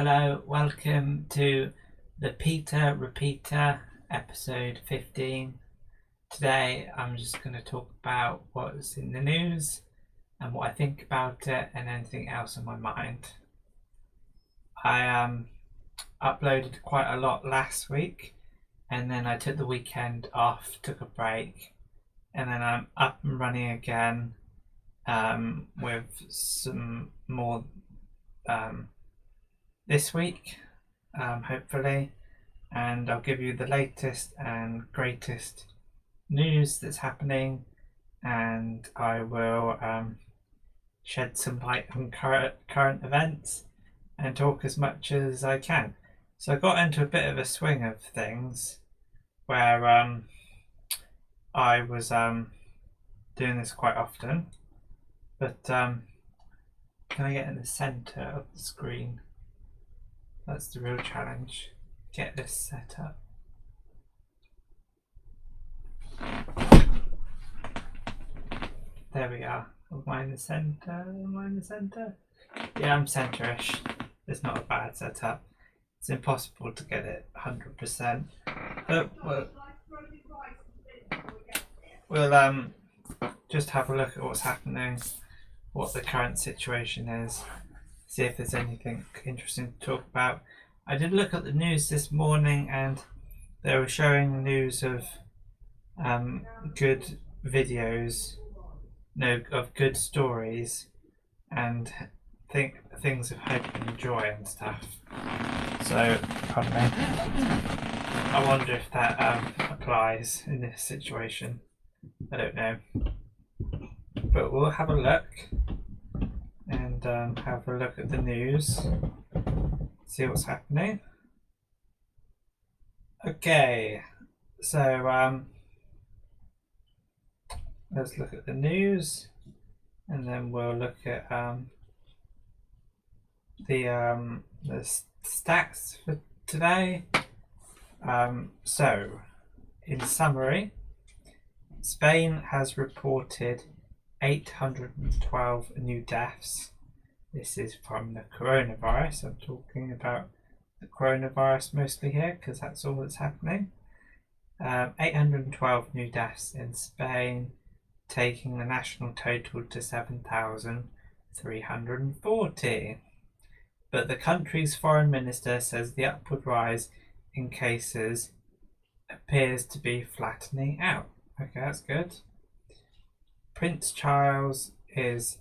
Hello, welcome to the Peter Repeater episode 15. Today I'm just going to talk about what's in the news and what I think about it and anything else on my mind. I um, uploaded quite a lot last week and then I took the weekend off, took a break, and then I'm up and running again um, with some more um, this week, um, hopefully, and I'll give you the latest and greatest news that's happening, and I will um, shed some light on current current events and talk as much as I can. So I got into a bit of a swing of things where um, I was um, doing this quite often, but um, can I get in the center of the screen? That's the real challenge. Get this set up. There we are. Am I in the center? Am I in the center? Yeah, I'm centerish. It's not a bad setup. It's impossible to get it 100%. But we'll, we'll um, just have a look at what's happening, what the current situation is, see if there's anything interesting to talk about. I did look at the news this morning and they were showing news of um, good videos, no, of good stories, and think things of hope and joy and stuff. So, pardon me. I wonder if that um, applies in this situation. I don't know. But we'll have a look and um, have a look at the news, see what's happening. Okay, so um, let's look at the news and then we'll look at um, the um, the stats for today. Um, so, in summary, Spain has reported 812 new deaths. This is from the coronavirus. I'm talking about the coronavirus mostly here because that's all that's happening. Um, 812 new deaths in Spain, taking the national total to 7,340 but the country's foreign minister says the upward rise in cases appears to be flattening out. Okay, that's good. Prince Charles is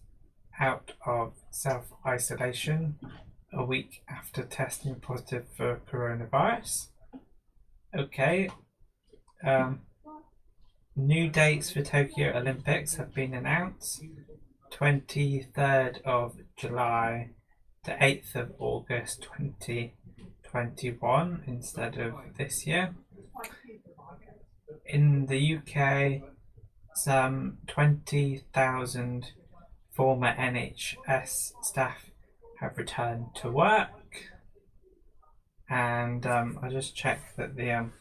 out of self isolation a week after testing positive for coronavirus. Okay. Um, new dates for Tokyo Olympics have been announced. 23rd of July the 8th of August 2021 instead of this year. In the UK, some 20,000 former NHS staff have returned to work. And um, I just checked that the um,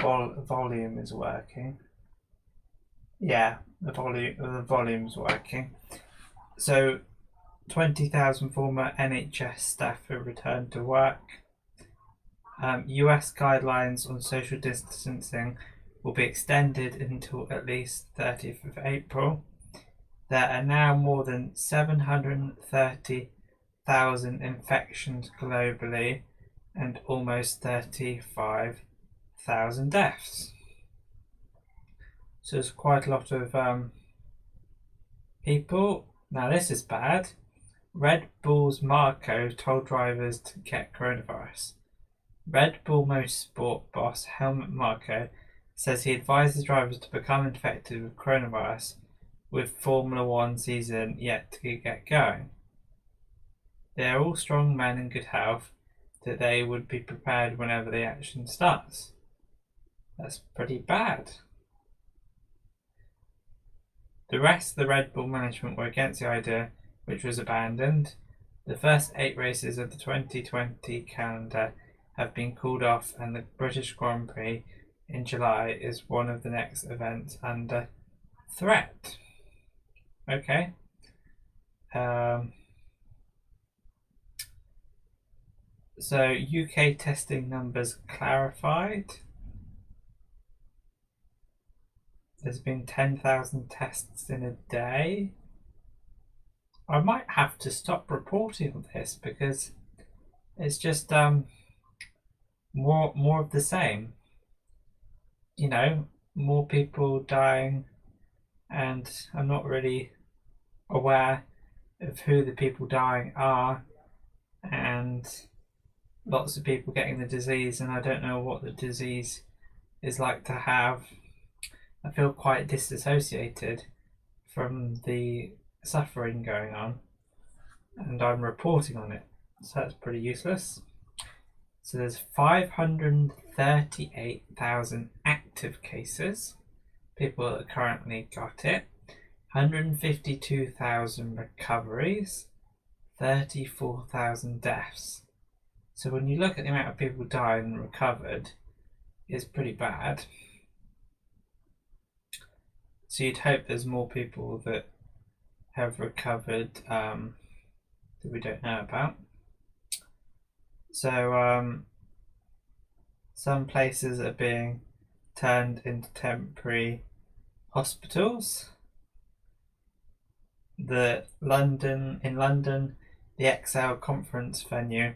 vol- volume is working. Yeah, the volume the volume's working. So 20,000 former NHS staff have returned to work. Um, US guidelines on social distancing will be extended until at least 30th of April. There are now more than 730,000 infections globally and almost 35,000 deaths. So there's quite a lot of um, people. Now, this is bad. Red Bull's Marko told drivers to get coronavirus. Red Bull Motorsport boss Helmut Marko says he advised the drivers to become infected with coronavirus with Formula One season yet to get going. They are all strong men in good health, that they would be prepared whenever the action starts. That's pretty bad. The rest of the Red Bull management were against the idea which was abandoned. The first eight races of the 2020 calendar have been called off, and the British Grand Prix in July is one of the next events under threat. Okay. Um, So UK testing numbers clarified. There's been 10,000 tests in a day. I might have to stop reporting this because it's just um more more of the same. You know, more people dying and I'm not really aware of who the people dying are and lots of people getting the disease and I don't know what the disease is like to have. I feel quite disassociated from the suffering going on and I'm reporting on it. So that's pretty useless. So there's 538,000 active cases, people that currently got it, 152,000 recoveries, 34,000 deaths. So when you look at the amount of people dying and recovered, it's pretty bad. So you'd hope there's more people that have recovered um, that we don't know about. So um, some places are being turned into temporary hospitals. The London in London, the ExCeL conference venue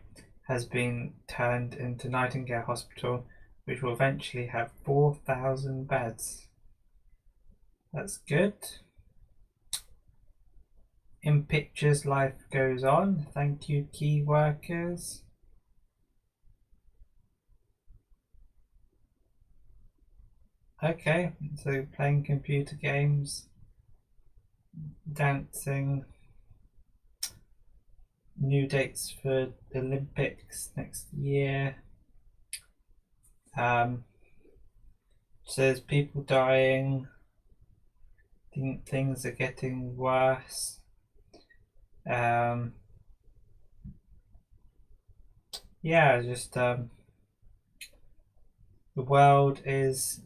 has been turned into Nightingale Hospital, which will eventually have 4,000 beds. That's good. In pictures, life goes on. Thank you, key workers. Okay, so playing computer games, dancing, new dates for the Olympics next year. Um, so there's people dying, things are getting worse. Um, yeah, just um, the world is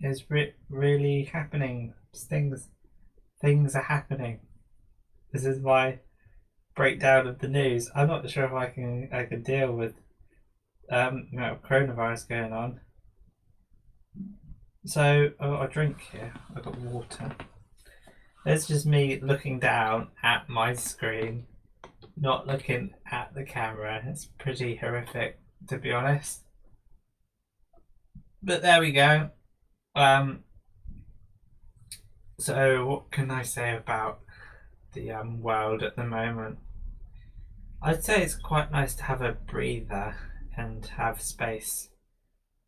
is re- really happening. Things things are happening. This is my breakdown of the news. I'm not sure if I can I can deal with um you know coronavirus going on. So got a drink here. I've got water. It's just me looking down at my screen, not looking at the camera. It's pretty horrific to be honest. But there we go. Um, so what can I say about the um, world at the moment? I'd say it's quite nice to have a breather and have space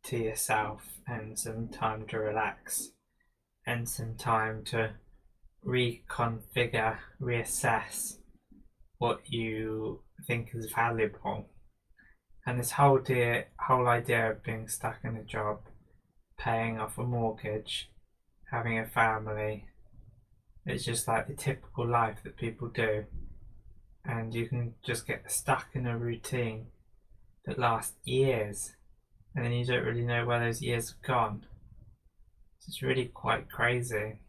to yourself and some time to relax and some time to reconfigure, reassess what you think is valuable. And this whole dear, whole idea of being stuck in a job paying off a mortgage, having a family. It's just like the typical life that people do. And you can just get stuck in a routine that lasts years. And then you don't really know where those years have gone. It's really quite crazy.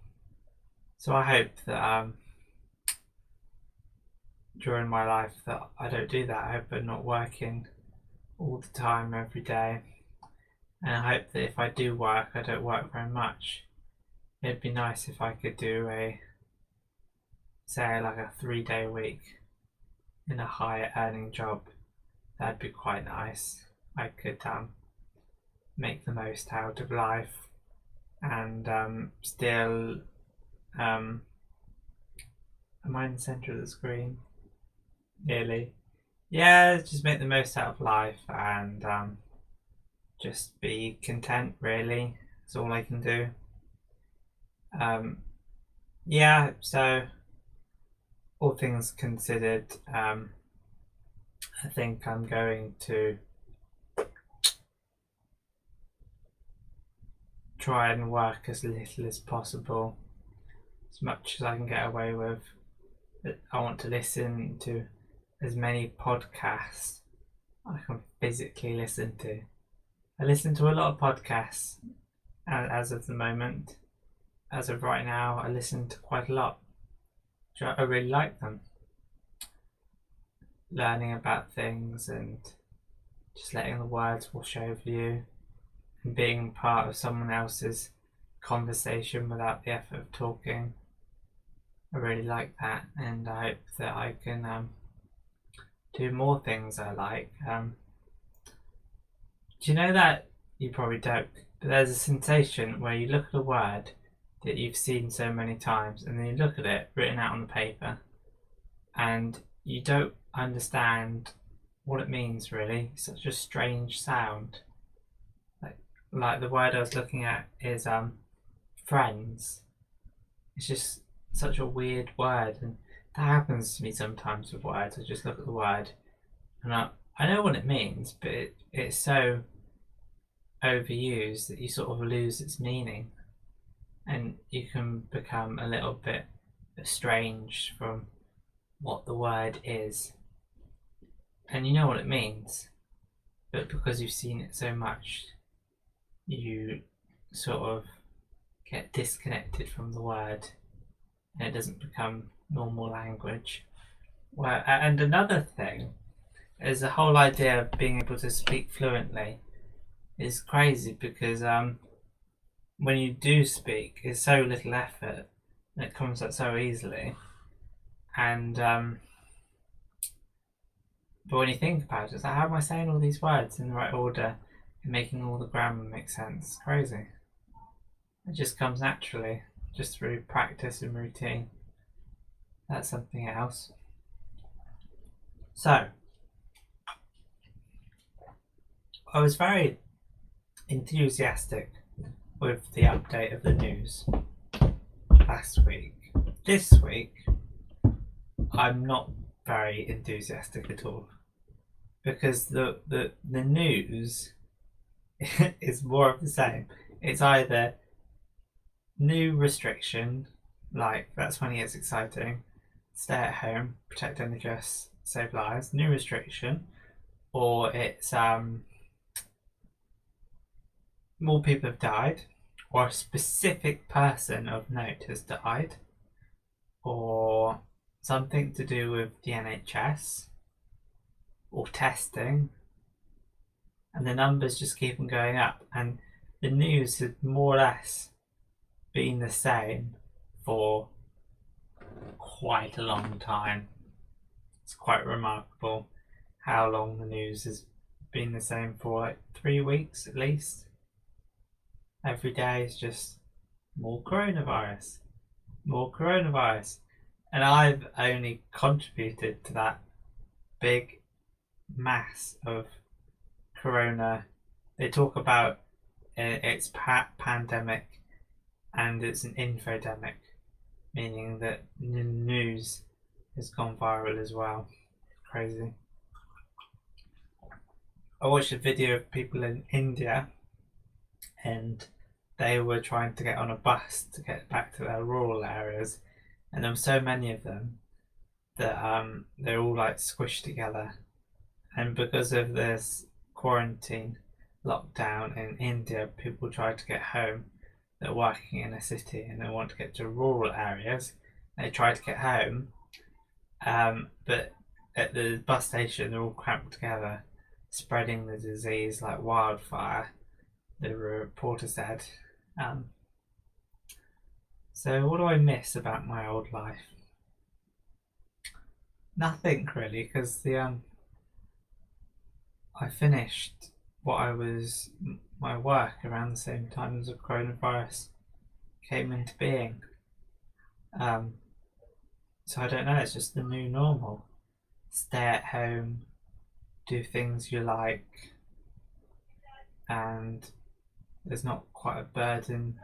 So I hope that um, during my life that I don't do that. I hope I'm not working all the time every day and I hope that if I do work, I don't work very much. It'd be nice if I could do a, say, like a three day week in a higher earning job. That'd be quite nice. I could um, make the most out of life and um, still. Um, am I in the centre of the screen? Nearly. Yeah, just make the most out of life and um, just be content really. That's all I can do. Um, yeah so all things considered um, I think I'm going to try and work as little as possible as much as I can get away with I want to listen to as many podcasts I can physically listen to I listen to a lot of podcasts as of the moment. As of right now, I listen to quite a lot. I really like them. Learning about things and just letting the words wash over you and being part of someone else's conversation without the effort of talking. I really like that, and I hope that I can um, do more things I like. Um, do you know that you probably don't? But there's a sensation where you look at a word that you've seen so many times, and then you look at it written out on the paper, and you don't understand what it means really. It's such a strange sound. Like, like the word I was looking at is um, friends. It's just such a weird word, and that happens to me sometimes with words. I just look at the word, and I I know what it means, but it, it's so overused that you sort of lose its meaning and you can become a little bit estranged from what the word is. And you know what it means, but because you've seen it so much, you sort of get disconnected from the word and it doesn't become normal language. Well, and another thing is the whole idea of being able to speak fluently is crazy because um, when you do speak, it's so little effort and it comes out so easily. And um, but when you think about it, it's like, how am I saying all these words in the right order and making all the grammar make sense? Crazy. It just comes naturally, just through practice and routine. That's something else. So, I was very enthusiastic with the update of the news last week. This week, I'm not very enthusiastic at all because the the, the news is more of the same. It's either new restriction, like that's when it gets exciting, stay at home, protect NHS, save lives, new restriction, or it's um more people have died, or a specific person of note has died, or something to do with the NHS, or testing, and the numbers just keep on going up. And the news has more or less been the same for quite a long time. It's quite remarkable how long the news has been the same for like three weeks at least every day is just more coronavirus, more coronavirus. And I've only contributed to that big mass of corona. They talk about eh, it's pa- pandemic and it's an infodemic, meaning that the news has gone viral as well. Crazy. I watched a video of people in India and they were trying to get on a bus to get back to their rural areas, and there were so many of them that um, they're all like squished together. And because of this quarantine lockdown in India, people try to get home. They're working in a city and they want to get to rural areas. They try to get home, um, but at the bus station, they're all cramped together, spreading the disease like wildfire. The reporter said, um, so, what do I miss about my old life? Nothing really, because the um, I finished what I was my work around the same time as the coronavirus came into being. Um, so I don't know. It's just the new normal. Stay at home, do things you like, and there's not quite a burden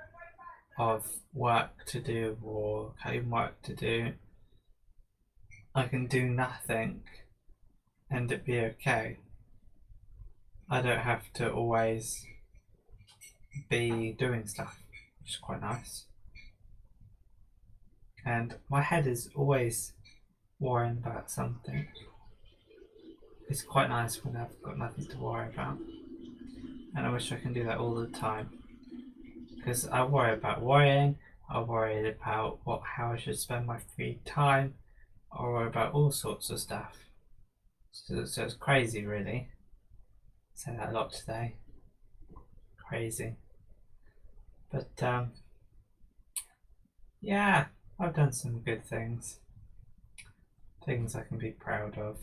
of work to do or homework to do. I can do nothing and it be okay. I don't have to always be doing stuff, which is quite nice. And my head is always worrying about something. It's quite nice when I've got nothing to worry about and I wish I can do that all the time. Because I worry about worrying, I worry about what how I should spend my free time, I worry about all sorts of stuff. So, so it's crazy, really. say that a lot today. Crazy. But um, yeah, I've done some good things. Things I can be proud of.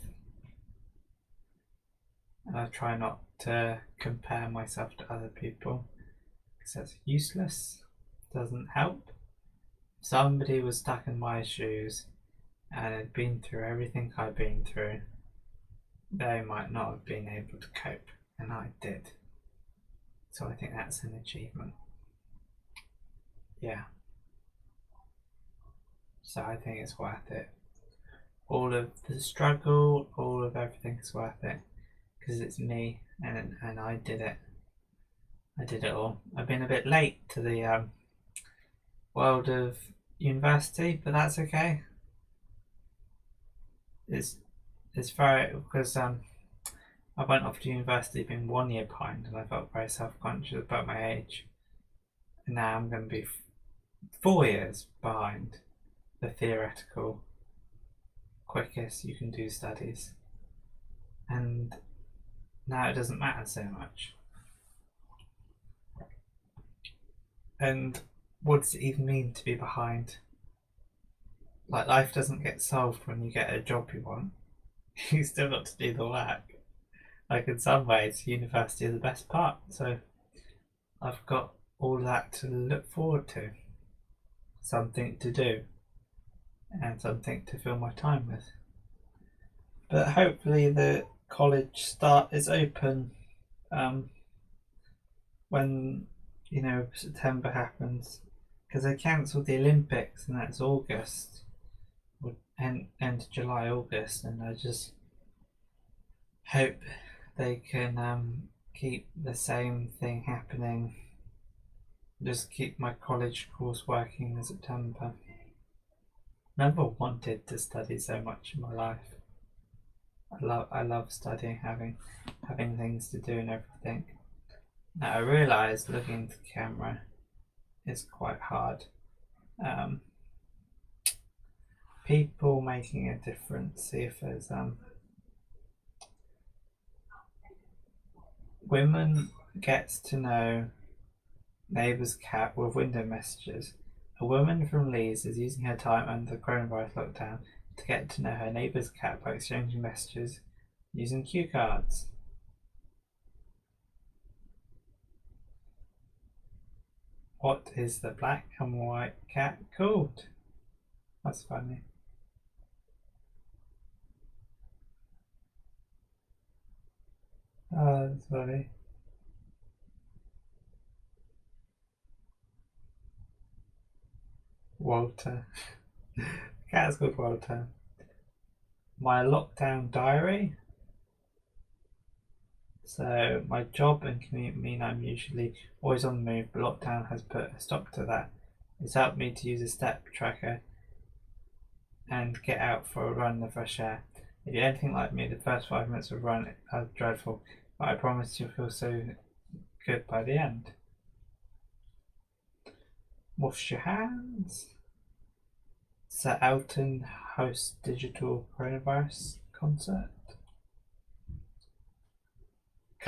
And I try not to compare myself to other people because that's useless, doesn't help. Somebody was stuck in my shoes and had been through everything I've been through, they might not have been able to cope, and I did. So I think that's an achievement. Yeah. So I think it's worth it. All of the struggle, all of everything is worth it because it's me and and I did it. I did it all. I've been a bit late to the um, world of university, but that's okay. It's it's very because um, I went off to university being one year behind, and I felt very self conscious about my age. And now I'm going to be four years behind the theoretical quickest you can do studies, and now it doesn't matter so much. And what does it even mean to be behind? Like life doesn't get solved when you get a job you want. you still got to do the work. Like in some ways, university is the best part. So I've got all that to look forward to, something to do, and something to fill my time with. But hopefully, the college start is open um, when you know September happens because they cancelled the Olympics and that's August end, end of July, August, and I just hope they can um, keep the same thing happening. Just keep my college course working in September. Never wanted to study so much in my life. I love I love studying, having having things to do and everything. Now I realise looking into the camera is quite hard. Um, people making a difference. See if there's um women gets to know neighbour's cat with window messages. A woman from Leeds is using her time under the coronavirus lockdown to get to know her neighbour's cat by exchanging messages using cue cards. What is the black and white cat called? That's funny. Oh, that's funny. Walter. Cat's called Walter. My lockdown diary. So my job and commute mean I'm usually always on the move, but lockdown has put a stop to that. It's helped me to use a step tracker and get out for a run in the fresh air. If you're anything like me, the first five minutes of run are dreadful, but I promise you'll feel so good by the end. Wash your hands. Sir Elton hosts digital coronavirus concert.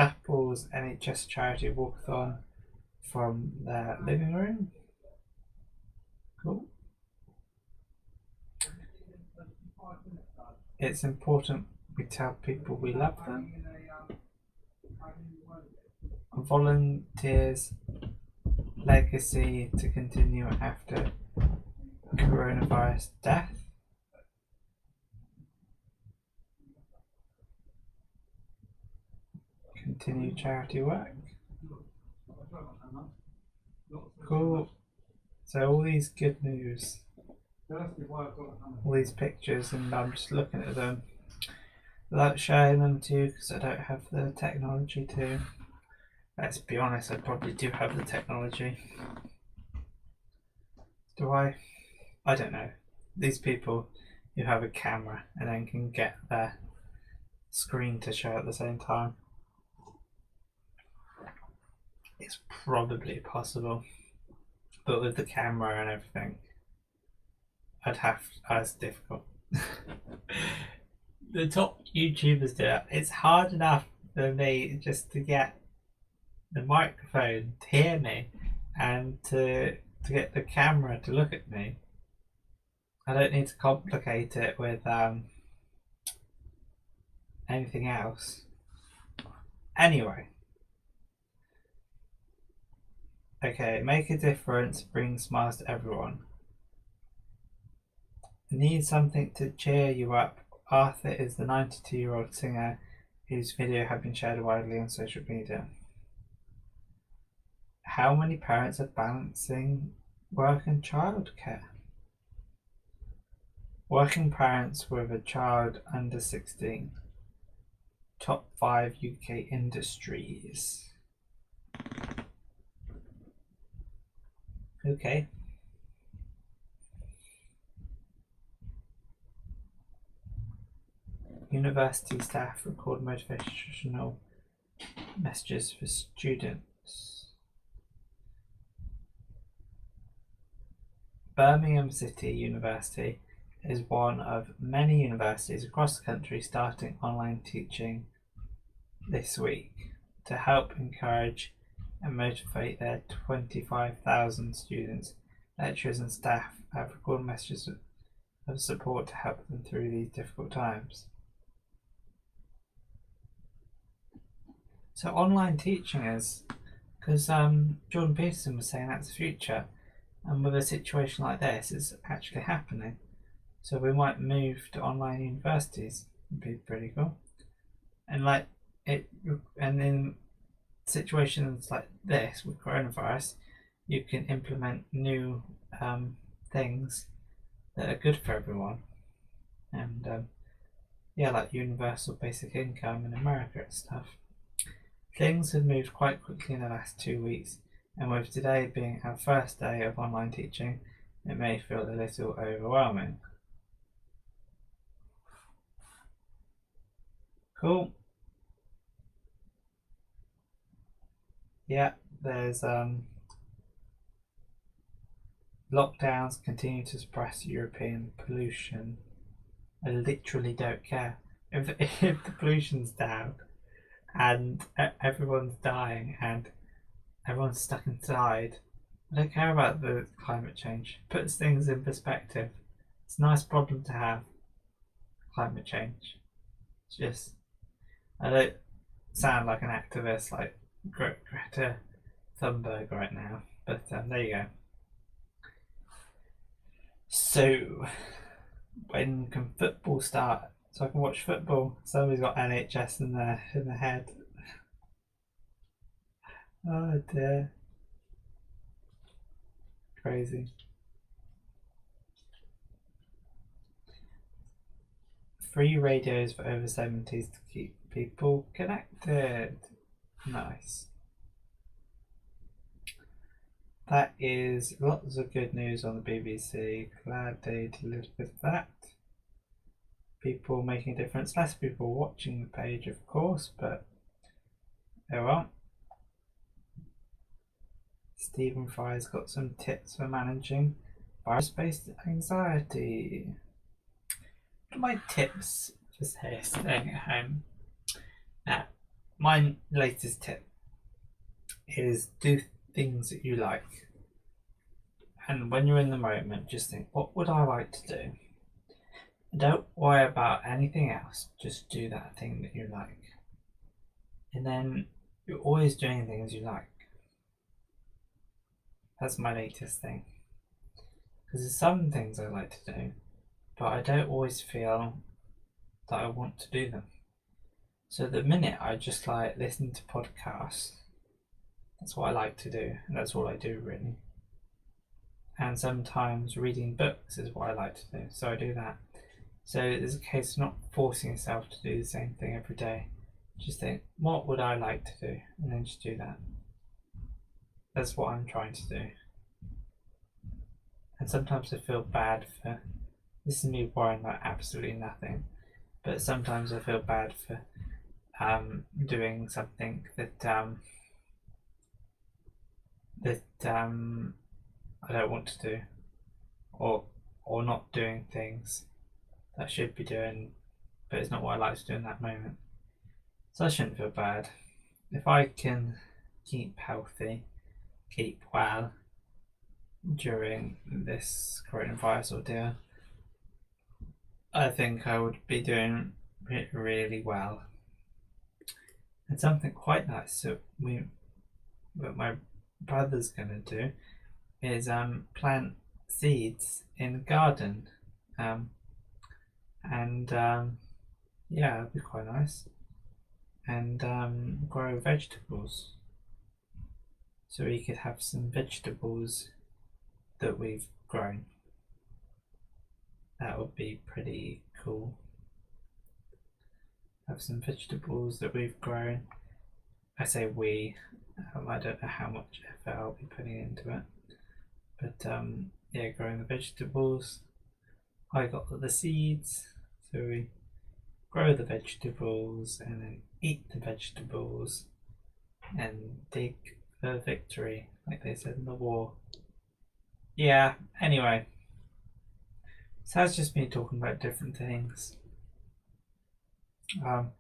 Couples NHS charity walkathon from their living room. Cool. It's important we tell people we love them. Volunteers legacy to continue after coronavirus death. Continue charity work. Cool. So all these good news all these pictures and I'm just looking at them without showing them to you because I don't have the technology to. Let's be honest, I probably do have the technology. Do I? I don't know. These people who have a camera and then can get their screen to show at the same time. It's probably possible. But with the camera and everything, I'd have as difficult. the top YouTubers do it. It's hard enough for me just to get the microphone to hear me and to to get the camera to look at me. I don't need to complicate it with um, anything else. Anyway. Okay, make a difference, bring smiles to everyone. Need something to cheer you up. Arthur is the 92 year old singer whose video have been shared widely on social media. How many parents are balancing work and childcare? Working parents with a child under 16. Top 5 UK industries. Okay. University staff record motivational messages for students. Birmingham City University is one of many universities across the country starting online teaching this week to help encourage and motivate their 25,000 students. Lecturers and staff have recorded messages of support to help them through these difficult times. So online teaching is because um, Jordan Peterson was saying that's the future, and with a situation like this, it's actually happening. So we might move to online universities. It'd be pretty cool. And like it, and in situations like this with coronavirus, you can implement new um, things that are good for everyone. And um, yeah, like universal basic income in America and stuff. Things have moved quite quickly in the last two weeks, and with today being our first day of online teaching, it may feel a little overwhelming. Cool. Yeah, there's um, lockdowns continue to suppress European pollution. I literally don't care if if the pollution's down and everyone's dying and everyone's stuck inside. I don't care about the climate change. It puts things in perspective. It's a nice problem to have. Climate change. It's just I don't sound like an activist like Gre- Greta Thunberg right now, but um, there you go. So, when can football start? So I can watch football. Somebody's got NHS in their in the head. Oh dear. Crazy. Free radios for over 70s to keep people connected. Nice. That is lots of good news on the BBC. Glad they delivered with that. People making a difference. Less people watching the page, of course, but there are. Stephen Fry's got some tips for managing virus-based anxiety. What are my tips just staying at home? Now, my latest tip is do things that you like. And when you're in the moment, just think, what would I like to do? Don't worry about anything else. Just do that thing that you like. And then you're always doing things you like. That's my latest thing. Because there's some things I like to do, but I don't always feel that I want to do them. So the minute I just like listen to podcasts, that's what I like to do, and that's all I do really. And sometimes reading books is what I like to do, so I do that. So there's a case of not forcing yourself to do the same thing every day. Just think, what would I like to do? And then just do that. That's what I'm trying to do. And sometimes I feel bad for this is me worrying about absolutely nothing. But sometimes I feel bad for um, doing something that um, that um, I don't want to do, or or not doing things that I should be doing, but it's not what I like to do in that moment. So I shouldn't feel bad. If I can keep healthy, keep well during this coronavirus ordeal, I think I would be doing really well. And something quite nice that we, that my brother's gonna do, is um plant seeds in the garden, um, and um, yeah, it'd be quite nice, and um, grow vegetables. So we could have some vegetables that we've grown. That would be pretty cool. Have some vegetables that we've grown. I say we, um, I don't know how much effort I'll be putting into it. But um, yeah, growing the vegetables. I got the seeds, so we grow the vegetables and then eat the vegetables and dig for victory, like they said in the war. Yeah, anyway. So that's just me talking about different things. Um,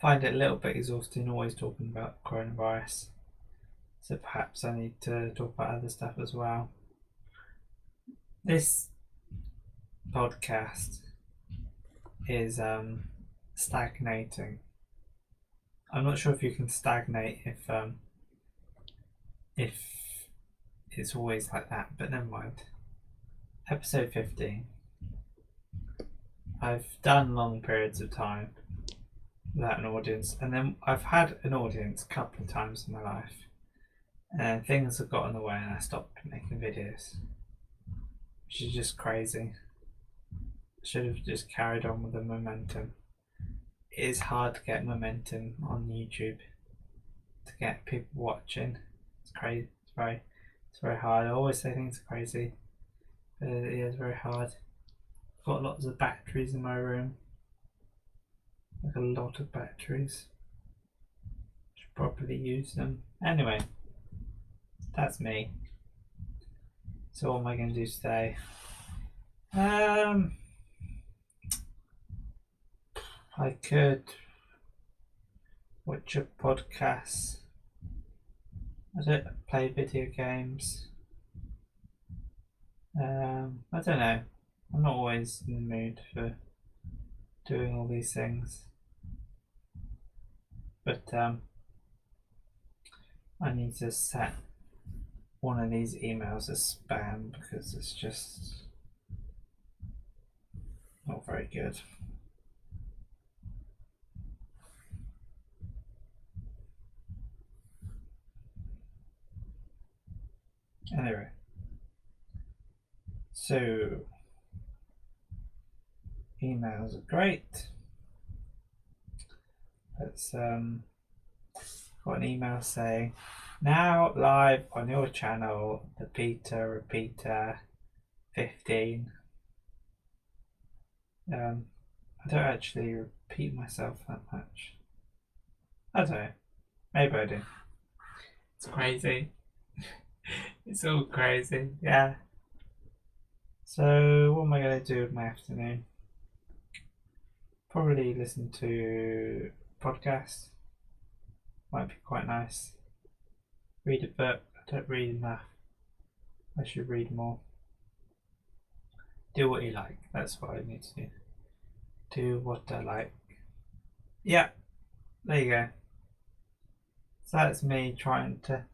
find it a little bit exhausting always talking about coronavirus. So perhaps I need to talk about other stuff as well. This podcast is um, stagnating. I'm not sure if you can stagnate if um, if it's always like that, but never mind. Episode 15. I've done long periods of time without an audience, and then I've had an audience a couple of times in my life, and things have got in the way, and I stopped making videos, which is just crazy. Should have just carried on with the momentum. It is hard to get momentum on YouTube to get people watching. It's crazy. It's very, it's very hard. I always say things are crazy, but it is very hard got lots of batteries in my room. A lot of batteries. Should probably use them. Anyway, that's me. So what am I going to do today? Um, I could watch a podcast. I don't play video games. Um, I don't know. I'm not always in the mood for doing all these things. But um, I need to set one of these emails as spam because it's just not very good. Anyway, so emails are great. Let's um, got an email saying, now live on your channel, the Peter Repeater 15. Um, I don't actually repeat myself that much. I don't know. Maybe I do. It's crazy. it's all crazy. Yeah. So, what am I going to do with my afternoon? Probably listen to podcasts. Might be quite nice. Read a book. I don't read enough. I should read more. Do what you like. That's what I need to do. Do what I like. Yeah, there you go. So that's me trying to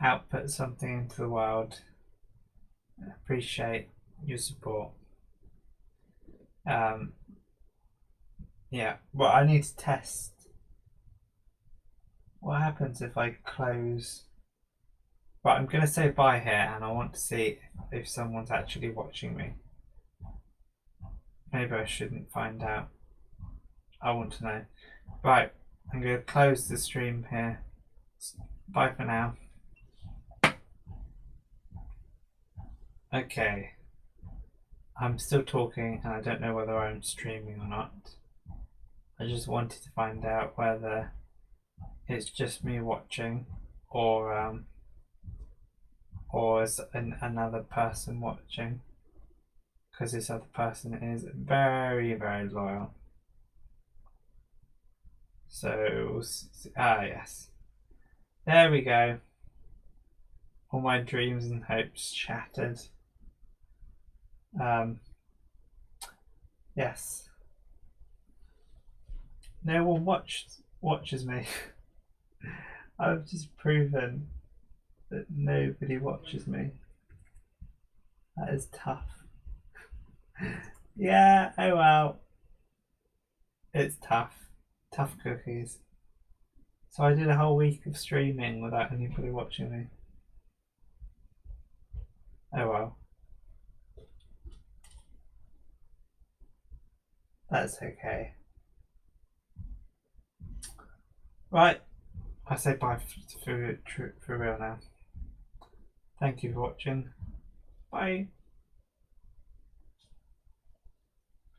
output something into the world. I appreciate your support. Um, yeah, well, I need to test. What happens if I close? Right, I'm going to say bye here and I want to see if someone's actually watching me. Maybe I shouldn't find out. I want to know. Right, I'm going to close the stream here. Bye for now. Okay. I'm still talking and I don't know whether I'm streaming or not. I just wanted to find out whether it's just me watching or um, or is an, another person watching because this other person is very very loyal So, ah, yes. There we go. All my dreams and hopes shattered. Um, yes. No one watched, watches me. I've just proven that nobody watches me. That is tough. yeah, oh well. It's tough. Tough cookies. So I did a whole week of streaming without anybody watching me. Oh well. That's okay. Right. I say bye for, for, for real now. Thank you for watching. Bye.